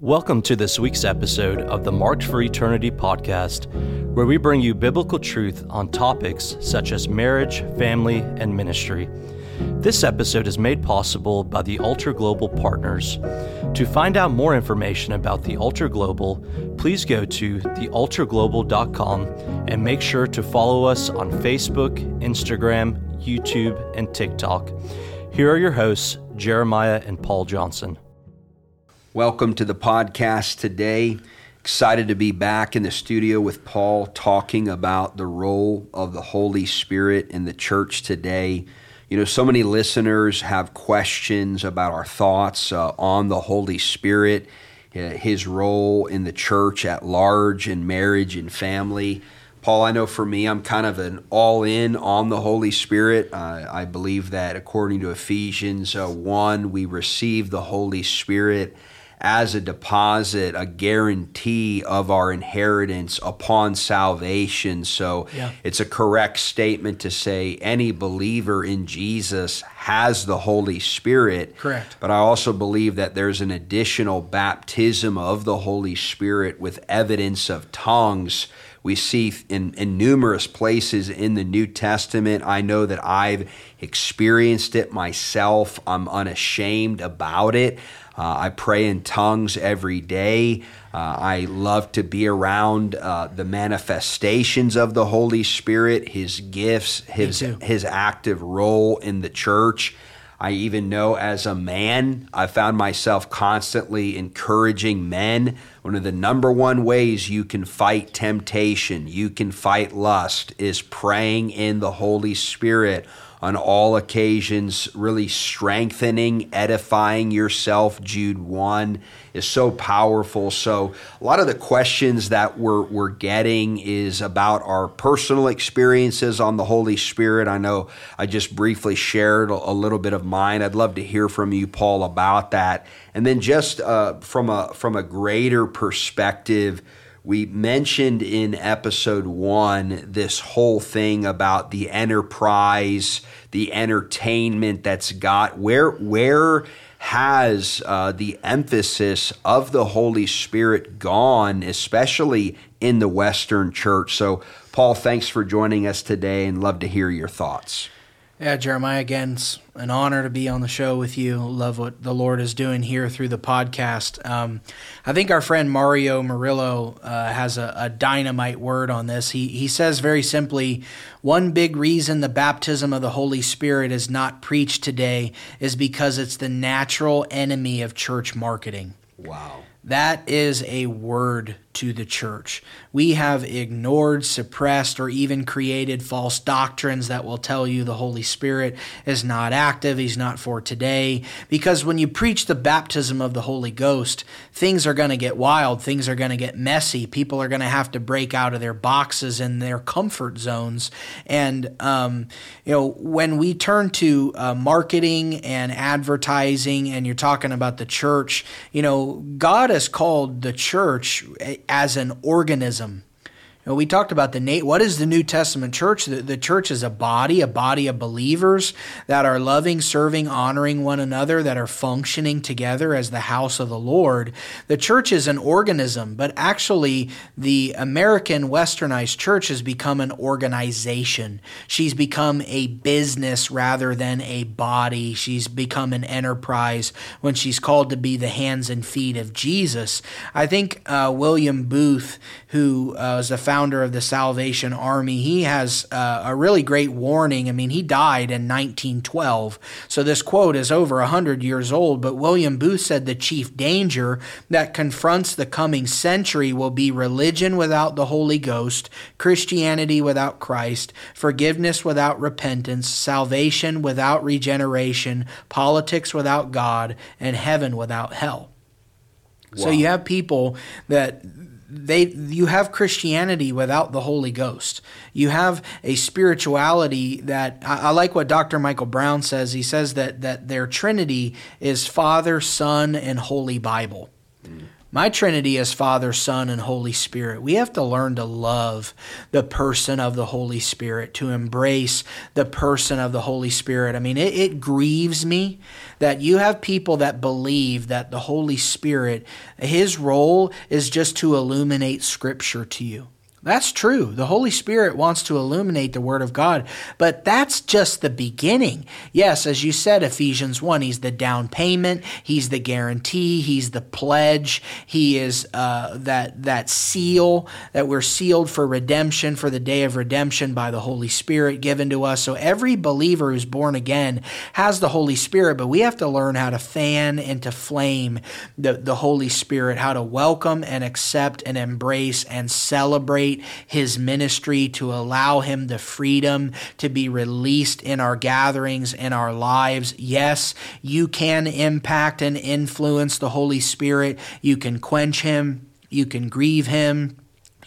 Welcome to this week's episode of the Marked for Eternity podcast, where we bring you biblical truth on topics such as marriage, family, and ministry. This episode is made possible by the Altar Global Partners. To find out more information about the Altar Global, please go to thealtarglobal.com and make sure to follow us on Facebook, Instagram, YouTube, and TikTok. Here are your hosts, Jeremiah and Paul Johnson. Welcome to the podcast today. Excited to be back in the studio with Paul talking about the role of the Holy Spirit in the church today. You know, so many listeners have questions about our thoughts uh, on the Holy Spirit, uh, his role in the church at large, in marriage and family. Paul, I know for me, I'm kind of an all in on the Holy Spirit. Uh, I believe that according to Ephesians uh, 1, we receive the Holy Spirit as a deposit, a guarantee of our inheritance upon salvation. So yeah. it's a correct statement to say any believer in Jesus has the Holy Spirit. Correct. But I also believe that there's an additional baptism of the Holy Spirit with evidence of tongues we see in, in numerous places in the New Testament. I know that I've experienced it myself. I'm unashamed about it. Uh, I pray in tongues every day. Uh, I love to be around uh, the manifestations of the Holy Spirit, His gifts, His His active role in the church. I even know as a man, I found myself constantly encouraging men. One of the number one ways you can fight temptation, you can fight lust, is praying in the Holy Spirit on all occasions, really strengthening, edifying yourself. Jude 1 is so powerful. So, a lot of the questions that we're, we're getting is about our personal experiences on the Holy Spirit. I know I just briefly shared a, little bit of mine. I'd love to hear from you, Paul, about that. And then, just uh, from, a, from a greater perspective, we mentioned in episode one this whole thing about the enterprise, the entertainment that's got where where has uh, the emphasis of the Holy Spirit gone, especially in the Western church? So, Paul, thanks for joining us today, and love to hear your thoughts. Yeah, Jeremiah, again, it's an honor to be on the show with you. Love what the Lord is doing here through the podcast. Um, I think our friend Mario Murillo uh, has a, a, dynamite word on this. He, he says very simply one big reason the baptism of the Holy Spirit is not preached today is because it's the natural enemy of church marketing. Wow. That is a word to the church. We have ignored, suppressed, or even created false doctrines that will tell you the Holy Spirit is not active, He's not for today. Because when you preach the baptism of the Holy Ghost, things are going to get wild, things are going to get messy. People are going to have to break out of their boxes and their comfort zones. And, um, you know, when we turn to uh, marketing and advertising, and you're talking about the church, you know, God has called the church as an organism know, we talked about the Nate. What is the New Testament church? The, the church is a body, a body of believers that are loving, serving, honoring one another, that are functioning together as the house of the Lord. The church is an organism, but actually, the American westernized church has become an organization. She's become a business rather than a body. She's become an enterprise when she's called to be the hands and feet of Jesus. I think uh, William Booth, who uh, was the founder of the Salvation Army, he has uh, a really great warning. I mean, he died in 1912, so this quote is over 100 years old. But William Booth said the chief danger that confronts the coming century will be religion without the Holy Ghost, Christianity without Christ, forgiveness without repentance, salvation without regeneration, politics without God, and heaven without hell. Wow. So you have people that they you have Christianity without the Holy Ghost. You have a spirituality that I, I, like what Dr. Michael Brown says. He says that that their Trinity is Father, Son, and Holy Bible. Mm. My Trinity is Father, Son, and Holy Spirit. We have to learn to love the person of the Holy Spirit, to embrace the person of the Holy Spirit. I mean, it, it grieves me that you have people that believe that the Holy Spirit, his role is just to illuminate Scripture to you. That's true. The Holy Spirit wants to illuminate the Word of God, but that's just the beginning. Yes, as you said, Ephesians 1, He's the down payment, He's the guarantee, He's the pledge, He is uh, that, that seal, that we're sealed for redemption, for the day of redemption by the Holy Spirit given to us. So every believer who's born again has the Holy Spirit, but we have to learn how to fan and to flame the, the Holy Spirit, how to welcome and accept and embrace and celebrate his ministry, to allow him the freedom to be released in our gatherings, in our lives. Yes, you can impact and influence the Holy Spirit. You can quench him, you can grieve him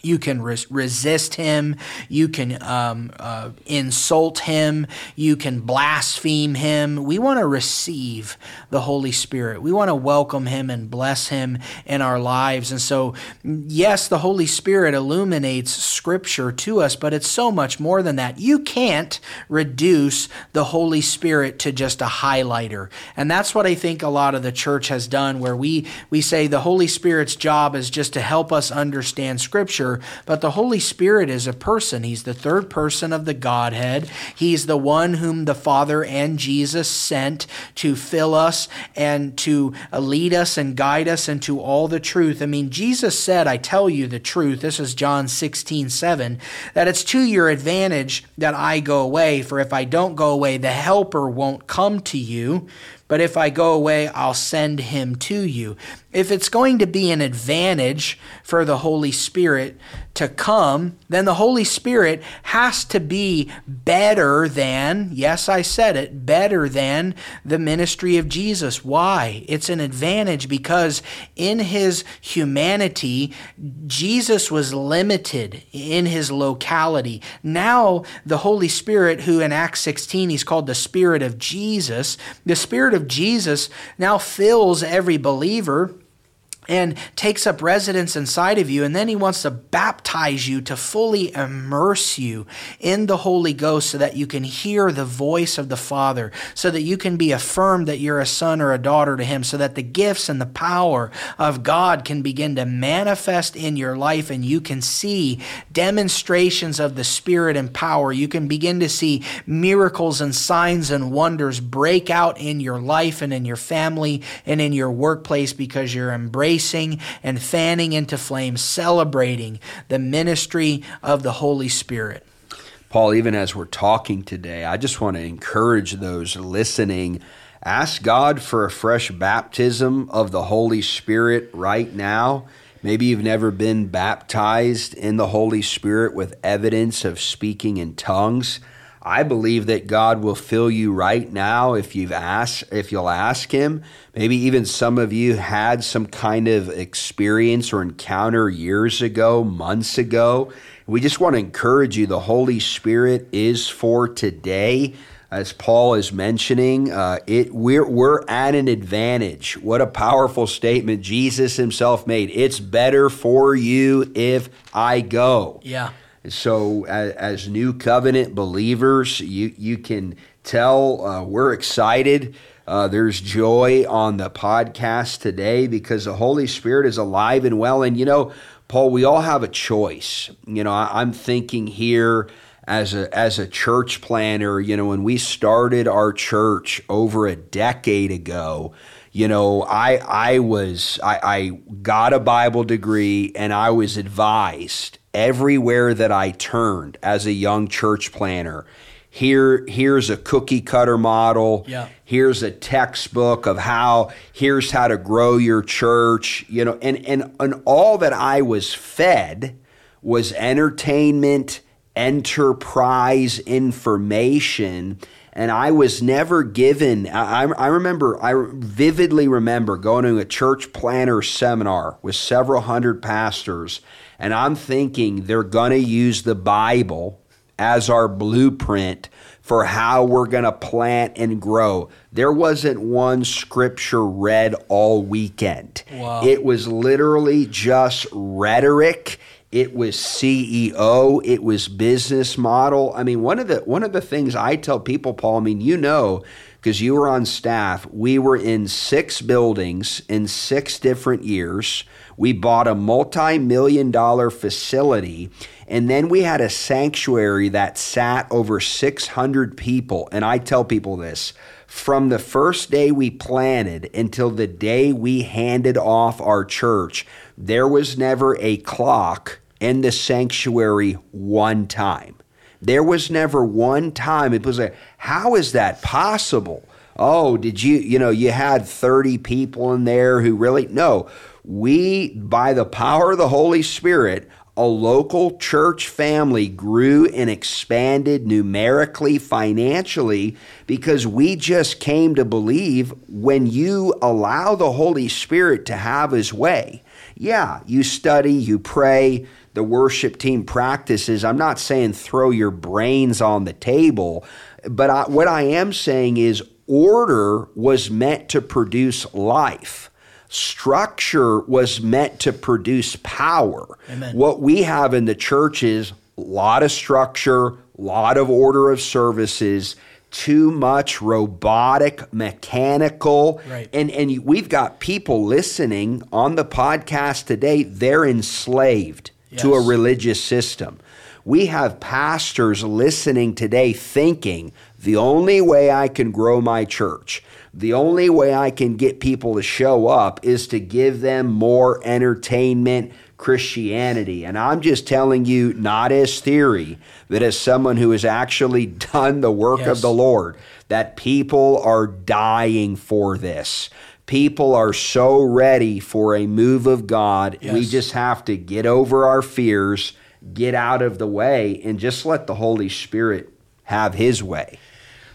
you can res- resist him. You can um, uh, insult him. You can blaspheme him. We want to receive the Holy Spirit. We want to welcome him and bless him in our lives. And so, yes, the Holy Spirit illuminates Scripture to us, but it's so much more than that. You can't reduce the Holy Spirit to just a highlighter. And that's what I think a lot of the church has done, where we, we say the Holy Spirit's job is just to help us understand Scripture but the Holy Spirit is a person. He's the third person of the Godhead. He's the one whom the Father and Jesus sent to fill us and to uh, lead us and guide us into all the truth. I mean, Jesus said, I tell you the truth. This is John 16, 7, that it's to your advantage that I go away, for if I don't go away, the Helper won't come to you. But if I go away, I'll send him to you. If it's going to be an advantage for the Holy Spirit to come, then the Holy Spirit has to be better than, yes, I said it, better than the ministry of Jesus. Why? It's an advantage because in his humanity, Jesus was limited in his locality. Now, the Holy Spirit, who in Acts 16 he's called the Spirit of Jesus, the Spirit of Jesus now fills every believer and takes up residence inside of you. And then he wants to baptize you to fully immerse you in the Holy Ghost so that you can hear the voice of the Father, so that you can be affirmed that you're a son or a daughter to him, so that the gifts and the power of God can begin to manifest in your life and you can see demonstrations of the Spirit and power. You can begin to see miracles and signs and wonders break out in your life and in your family and in your workplace because you're embracing embracing and fanning into flame, celebrating the ministry of the Holy Spirit. Paul, even as we're talking today, I just want to encourage those listening. Ask God for a fresh baptism of the Holy Spirit right now. Maybe you've never been baptized in the Holy Spirit with evidence of speaking in tongues. I believe that God will fill you right now if you've asked if you'll ask him. Maybe even some of you had some kind of experience or encounter years ago, months ago. We just want to encourage you the Holy Spirit is for today. As Paul is mentioning, uh, it we're we're at an advantage. What a powerful statement Jesus himself made. It's better for you if I go. Yeah. So, as, as, new covenant believers, you you can tell uh, we're excited. Uh, there's joy on the podcast today because the Holy Spirit is alive and well. And you know, Paul, we all have a choice. You know, I, I'm thinking here as a as a church planner. You know, when we started our church over a decade ago you know i i was I, I, got a bible degree and i was advised everywhere that I turned as a young church planner. Here, here's a cookie cutter model. Yeah. Here's a textbook of how, here's how to grow your church, you know, and, and, and all that I was fed was entertainment, enterprise information. And I was never given, I, I remember, I vividly remember going to a church planner seminar with several hundred pastors and I'm thinking they're going to use the Bible as our blueprint for how we're going to plant and grow. There wasn't one scripture read all weekend. Wow. It was literally just rhetoric. It was CEO, it was business model. I mean, one of the one of the things I tell people, Paul, I mean, you know, because you were on staff, we were in six buildings in six different years. We bought a multi-million dollar facility and then we had a sanctuary that sat over 600 people. And I tell people this from the first day we planted until the day we handed off our church, there was never a clock in the sanctuary one time. There was never one time it was like, how is that possible? Oh, did you, you know, you had 30 people in there who really, no. We, by the power of the Holy Spirit, a local church family grew and expanded numerically, financially, because we just came to believe when you allow the Holy Spirit to have his way, yeah, you study, you pray, the worship team practices. I'm not saying throw your brains on the table, but I, what I am saying is order was meant to produce life structure was meant to produce power. Amen. What we have in the church is a lot of structure, a lot of order of services, too much robotic, mechanical. Right. And and we've got people listening on the podcast today, they're enslaved to a religious system. We have pastors listening today thinking the only way I can grow my church, the only way I can get people to show up is to give them more entertainment, Christianity. And I'm just telling you, not as theory, but as someone who has actually done the work Yes. of the Lord, that people are dying for this. People are so ready for a move of God. We just have to get over our fears, get out of the way, and just let the Holy Spirit have His way.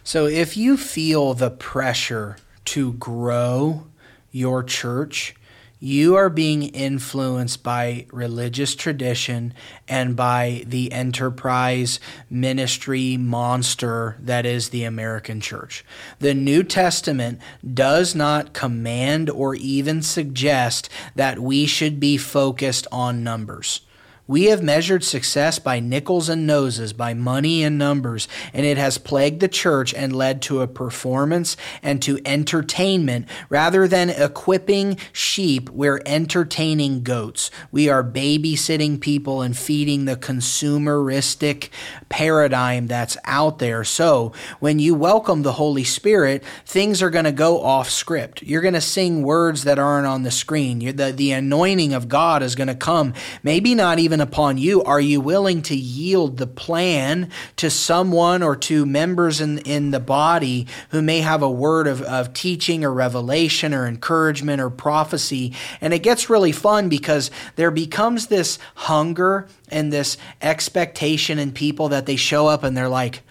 So if you feel the pressure to grow your church, you are being influenced by religious tradition and by the enterprise ministry monster that is the American church. The New Testament does not command or even suggest that we should be focused on numbers. We have measured success by nickels and noses, by money and numbers, and it has plagued the church and led to a performance and to entertainment rather than equipping sheep. We're entertaining goats. We are babysitting people and feeding the consumeristic paradigm that's out there. So when you welcome the Holy Spirit, things are going to go off script. You're going to sing words that aren't on the screen. The, the anointing of God is going to come, maybe not even upon you. Are you willing to yield the plan to someone or to members in, in the body who may have a word of, of teaching or revelation or encouragement or prophecy? And it gets really fun because there becomes this hunger and this expectation in people that they show up and they're like,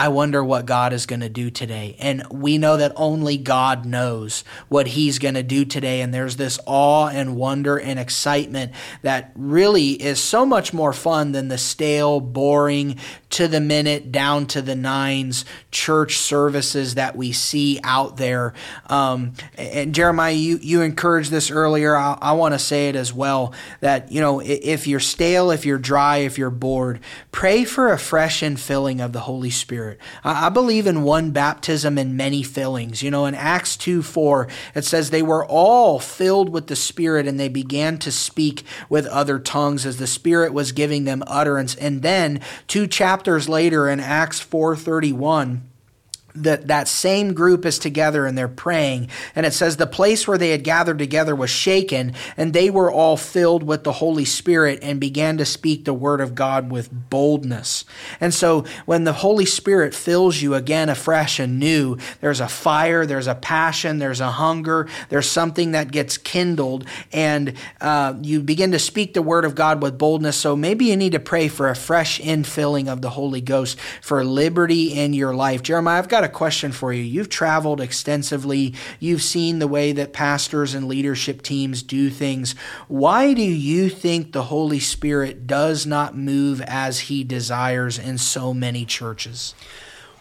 I wonder what God is going to do today. And we know that only God knows what He's going to do today. And there's this awe and wonder and excitement that really is so much more fun than the stale, boring, to the minute, down to the nines church services that we see out there. Um, and Jeremiah, you, you encouraged this earlier. I, I want to say it as well that, you know, if you're stale, if you're dry, if you're bored, pray for a fresh infilling of the Holy Spirit. I, I believe in one baptism and many fillings. You know, in Acts 2 4, it says they were all filled with the Spirit and they began to speak with other tongues as the Spirit was giving them utterance. And then two chapters later in Acts 4:31, that that same group is together and they're praying. And it says the place where they had gathered together was shaken and they were all filled with the holy spirit and began to speak the word of god with boldness. And so when the holy spirit fills you again afresh and new there's a fire there's a passion there's a hunger there's something that gets kindled and uh, you begin to speak the word of god with boldness. So maybe you need to pray for a fresh infilling of the holy ghost for liberty in your life. Jeremiah i've got a question for you. You've traveled extensively, you've seen the way that pastors and leadership teams do things. Why do you think the Holy Spirit does not move as he desires in so many churches?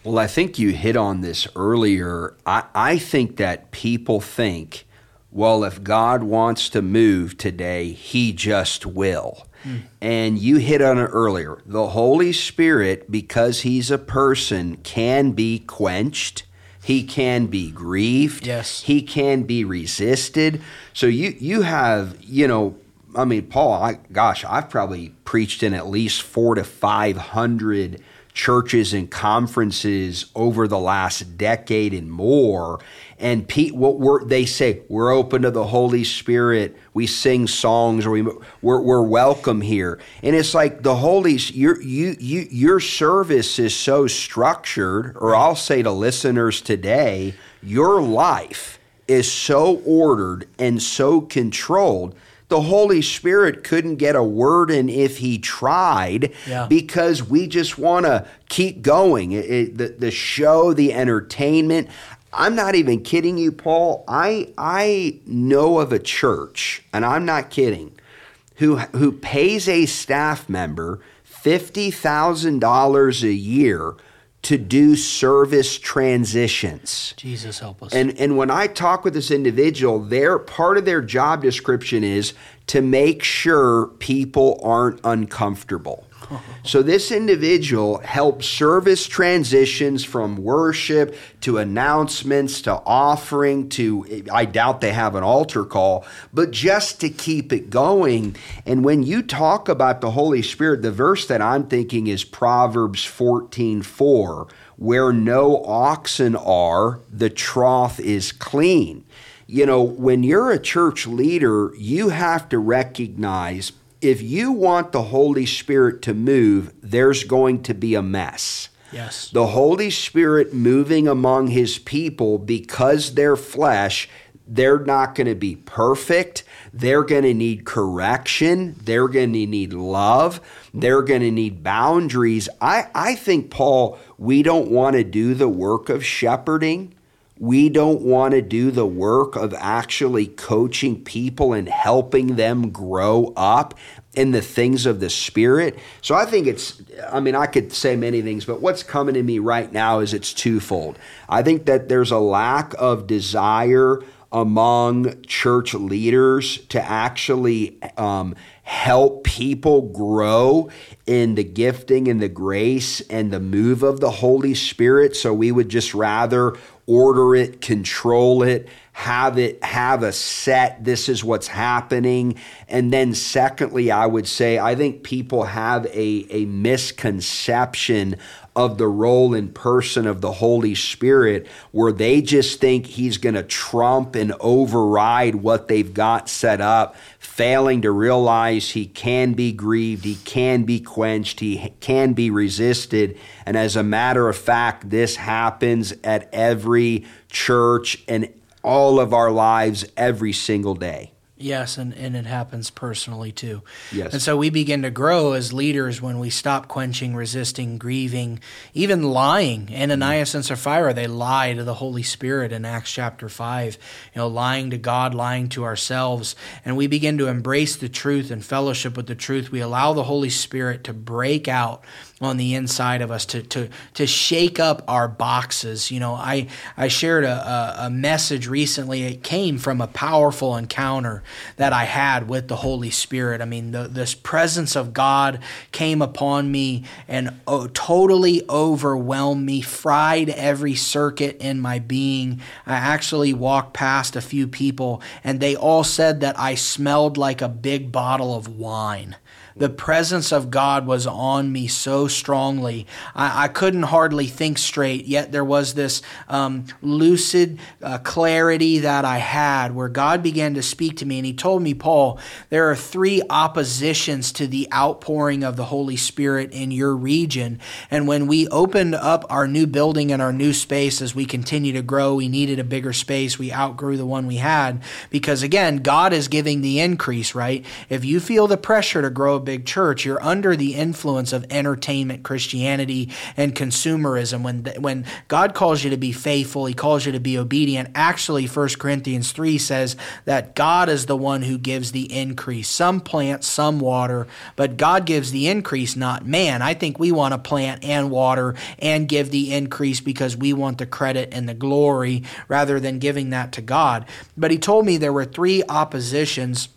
Well, I think you hit on this earlier. I, I think that people think, well, if God wants to move today, he just will. Mm. And you hit on it earlier. The Holy Spirit, because he's a person, can be quenched. He can be grieved. Yes. He can be resisted. So you you have, you know, I mean, Paul, I, gosh, I've probably preached in at least four to five hundred churches and conferences over the last decade and more. And Pete, what we're, they say, we're open to the Holy Spirit. We sing songs, or we we're, we're welcome here. And it's like the Holy your you you your service is so structured, or I'll say to listeners today, your life is so ordered and so controlled the Holy Spirit couldn't get a word in if he tried yeah. because we just want to keep going. It, it, the, the show, the entertainment. I'm not even kidding you, Paul. I, I know of a church, and I'm not kidding, who, who pays a staff member $50,000 a year to do service transitions. Jesus help us. And and when I talk with this individual, their part of their job description is to make sure people aren't uncomfortable. So this individual helps service transitions from worship to announcements to offering to I doubt they have an altar call, but just to keep it going. And when you talk about the Holy Spirit, the verse that I'm thinking is Proverbs 14:4, where no oxen are, the trough is clean. You know, when you're a church leader, you have to recognize if you want the Holy Spirit to move, there's going to be a mess. Yes. The Holy Spirit moving among his people because they're flesh, they're not going to be perfect. They're going to need correction. They're going to need love. They're going to need boundaries. I, I think, Paul, we don't want to do the work of shepherding we don't want to do the work of actually coaching people and helping them grow up in the things of the spirit. So I think it's, I mean, I could say many things, but what's coming to me right now is it's twofold. I think that there's a lack of desire among church leaders to actually um, help people grow in the gifting and the grace and the move of the Holy Spirit. So we would just rather order it, control it, have it have a set this is what's happening. And then secondly i would say i think people have a, a misconception of the role and person of the holy spirit where they just think he's going to trump and override what they've got set up failing to realize he can be grieved he can be quenched he can be resisted and as a matter of fact this happens at every church and all of our lives every single day. Yes, and, and it happens personally too. Yes. And so we begin to grow as leaders when we stop quenching, resisting, grieving, even lying. Ananias and Sapphira, they lie to the Holy Spirit in Acts chapter 5, you know, lying to God, lying to ourselves. And we begin to embrace the truth and fellowship with the truth. We allow the Holy Spirit to break out on the inside of us to to to shake up our boxes. You know, I I shared a, a, message recently. It came from a powerful encounter that I had with the Holy Spirit. I mean, the, this presence of God came upon me and oh, totally overwhelmed me, fried every circuit in my being. I actually walked past a few people, and they all said that I smelled like a big bottle of wine the presence of God was on me so strongly. I, I couldn't hardly think straight, yet there was this um, lucid uh, clarity that I had where God began to speak to me. And He told me, Paul, there are three oppositions to the outpouring of the Holy Spirit in your region. And when we opened up our new building and our new space as we continue to grow, we needed a bigger space. We outgrew the one we had because, again, God is giving the increase, right? If you feel the pressure to grow a big church, you're under the influence of entertainment Christianity and consumerism. When when God calls you to be faithful, He calls you to be obedient. Actually, 1 Corinthians three says that God is the one who gives the increase. Some plant, some water, but God gives the increase, not man. I think we want to plant and water and give the increase because we want the credit and the glory rather than giving that to God. But He told me there were three oppositions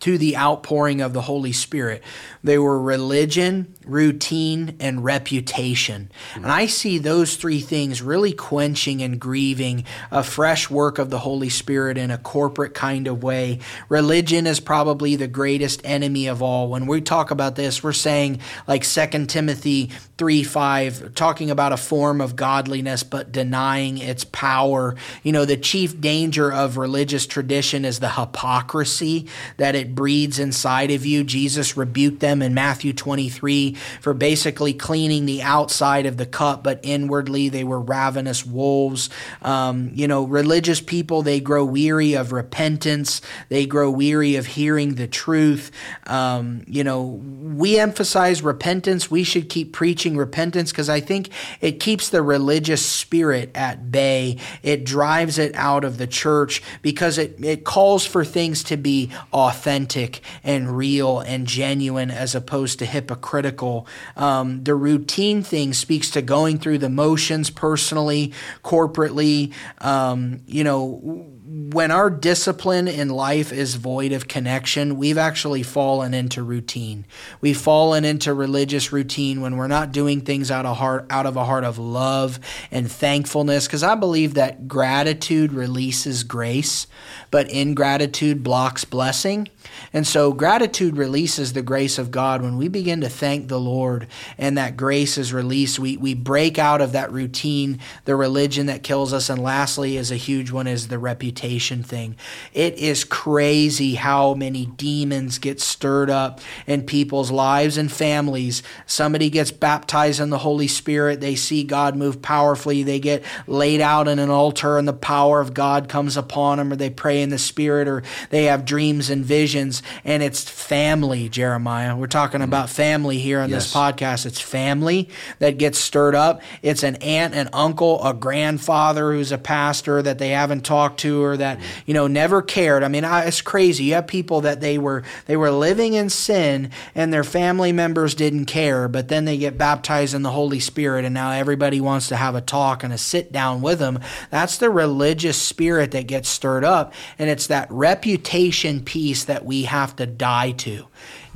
to the outpouring of the Holy Spirit. They were religion, routine, and reputation. And I see those three things really quenching and grieving a fresh work of the Holy Spirit in a corporate kind of way. Religion is probably the greatest enemy of all. When we talk about this, we're saying like 2 Timothy 3 5, talking about a form of godliness but denying its power. You know, the chief danger of religious tradition is the hypocrisy that it breeds inside of you. Jesus rebuked them in Matthew 23 for basically cleaning the outside of the cup, but inwardly they were ravenous wolves. Um, you know, religious people, they grow weary of repentance, they grow weary of hearing the truth. Um, you know, we emphasize repentance. We should keep preaching repentance because I think it keeps the religious spirit at bay. It drives it out of the church because it, it calls for things to be authentic and real and genuine as opposed to hypocritical. Um, the routine thing speaks to going through the motions personally, corporately. Um, you know, when our discipline in life is void of connection, we've actually fallen into routine. We've fallen into religious routine when we're not doing things out of heart out of a heart of love and thankfulness. Because I believe that gratitude releases grace, but ingratitude blocks blessing. And so gratitude releases the grace of God. When we begin to thank the Lord and that grace is released, we, we break out of that routine, the religion that kills us. And lastly, is a huge one, is the reputation thing. It is crazy how many demons get stirred up in people's lives and families. Somebody gets baptized in the Holy Spirit, they see God move powerfully, they get laid out in an altar, and the power of God comes upon them, or they pray in the Spirit, or they have dreams and visions and it's family, Jeremiah. We're talking mm-hmm. about family here on yes. this podcast. It's family that gets stirred up. It's an aunt, an uncle, a grandfather who's a pastor that they haven't talked to or that, mm-hmm. you know, never cared. I mean, it's crazy. You have people that they were they were living in sin and their family members didn't care, but then they get baptized in the Holy Spirit and now everybody wants to have a talk and a sit down with them. That's the religious spirit that gets stirred up and it's that reputation piece that we have to die to.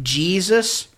Jesus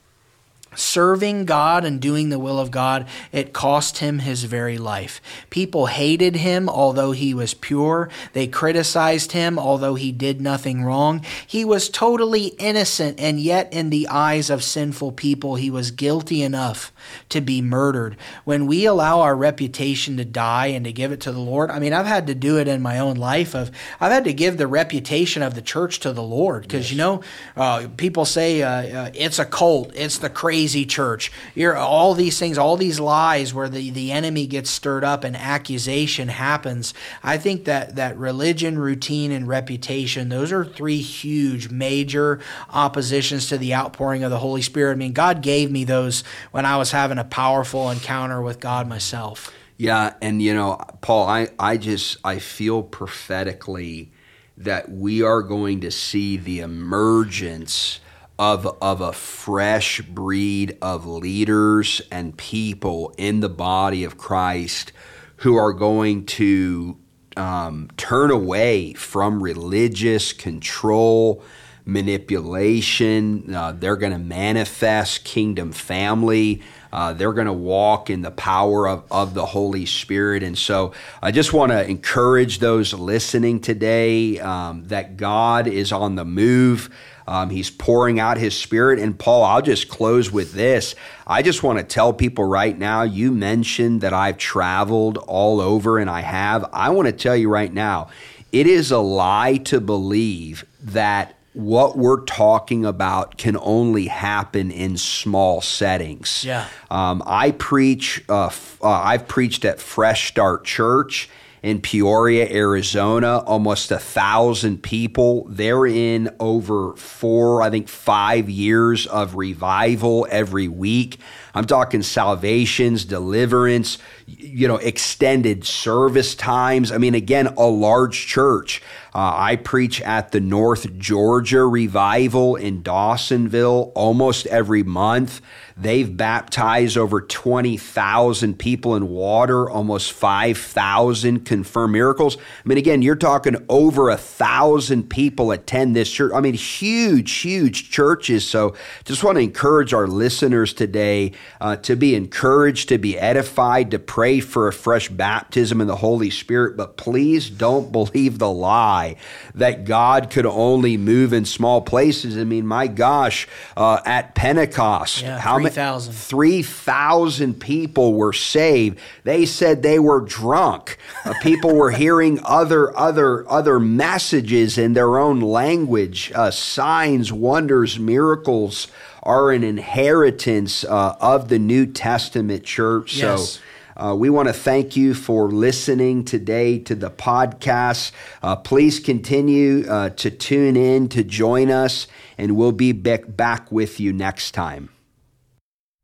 serving God and doing the will of God, it cost him his very life. People hated him, although he was pure. They criticized him, although he did nothing wrong. He was totally innocent, and yet, in the eyes of sinful people, he was guilty enough to be murdered. When we allow our reputation to die and to give it to the Lord, I mean, I've had to do it in my own life. Of I've had to give the reputation of the church to the Lord because yes. you know, uh, people say uh, uh, it's a cult, it's the crazy crazy church. You're all these things, all these lies where the, the enemy gets stirred up and accusation happens. I think that that religion, routine, and reputation, those are three huge major oppositions to the outpouring of the Holy Spirit. I mean, God gave me those when I was having a powerful encounter with God myself. Yeah, and you know, Paul, I, I just I feel prophetically that we are going to see the emergence of, of a fresh breed of leaders and people in the body of Christ who are going to um, turn away from religious control, manipulation. Uh, they're going to manifest kingdom family. Uh, they're going to walk in the power of, of the Holy Spirit. And so I just want to encourage those listening today um, that God is on the move. Um, he's pouring out his spirit. And Paul, I'll just close with this. I just want to tell people right now you mentioned that I've traveled all over, and I have. I want to tell you right now it is a lie to believe that what we're talking about can only happen in small settings. Yeah. Um, I preach. Uh, f- uh, I've preached at Fresh Start Church in Peoria, Arizona, almost a thousand people. They're in over four, I think five years of revival every week. I'm talking salvations, deliverance, you know, extended service times. I mean, again, a large church. Uh, I preach at the North Georgia Revival in Dawsonville almost every month. They've baptized over 20,000 people in water, almost 5,000 confirmed miracles. I mean, again, you're talking over a thousand people attend this church. I mean, huge, huge churches. So just want to encourage our listeners today uh, to be encouraged, to be edified, to pray for a fresh baptism in the Holy Spirit. But please don't believe the lie that God could only move in small places. I mean, my gosh, uh, at Pentecost, Yeah, how many? 3,000. 3,000 people were saved. They said they were drunk. Uh, people were hearing other other other messages in their own language. Uh, signs, wonders, miracles are an inheritance uh, of the New Testament church. Yes. So uh, we want to thank you for listening today to the podcast. Uh, please continue uh, to tune in to join us, and we'll be back, back with you next time.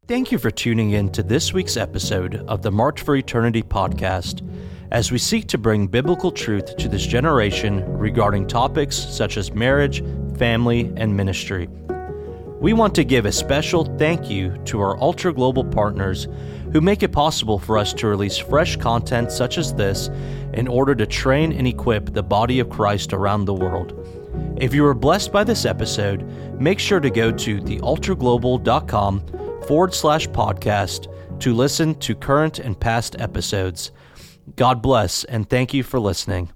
Thank you for tuning in to this week's episode of the Marked for Eternity podcast as we seek to bring biblical truth to this generation regarding topics such as marriage, family, and ministry. We want to give a special thank you to our altar global partners who make it possible for us to release fresh content such as this in order to train and equip the body of Christ around the world. If you were blessed by this episode, make sure to go to thealtarglobal.com forward slash podcast to listen to current and past episodes. God bless and thank you for listening.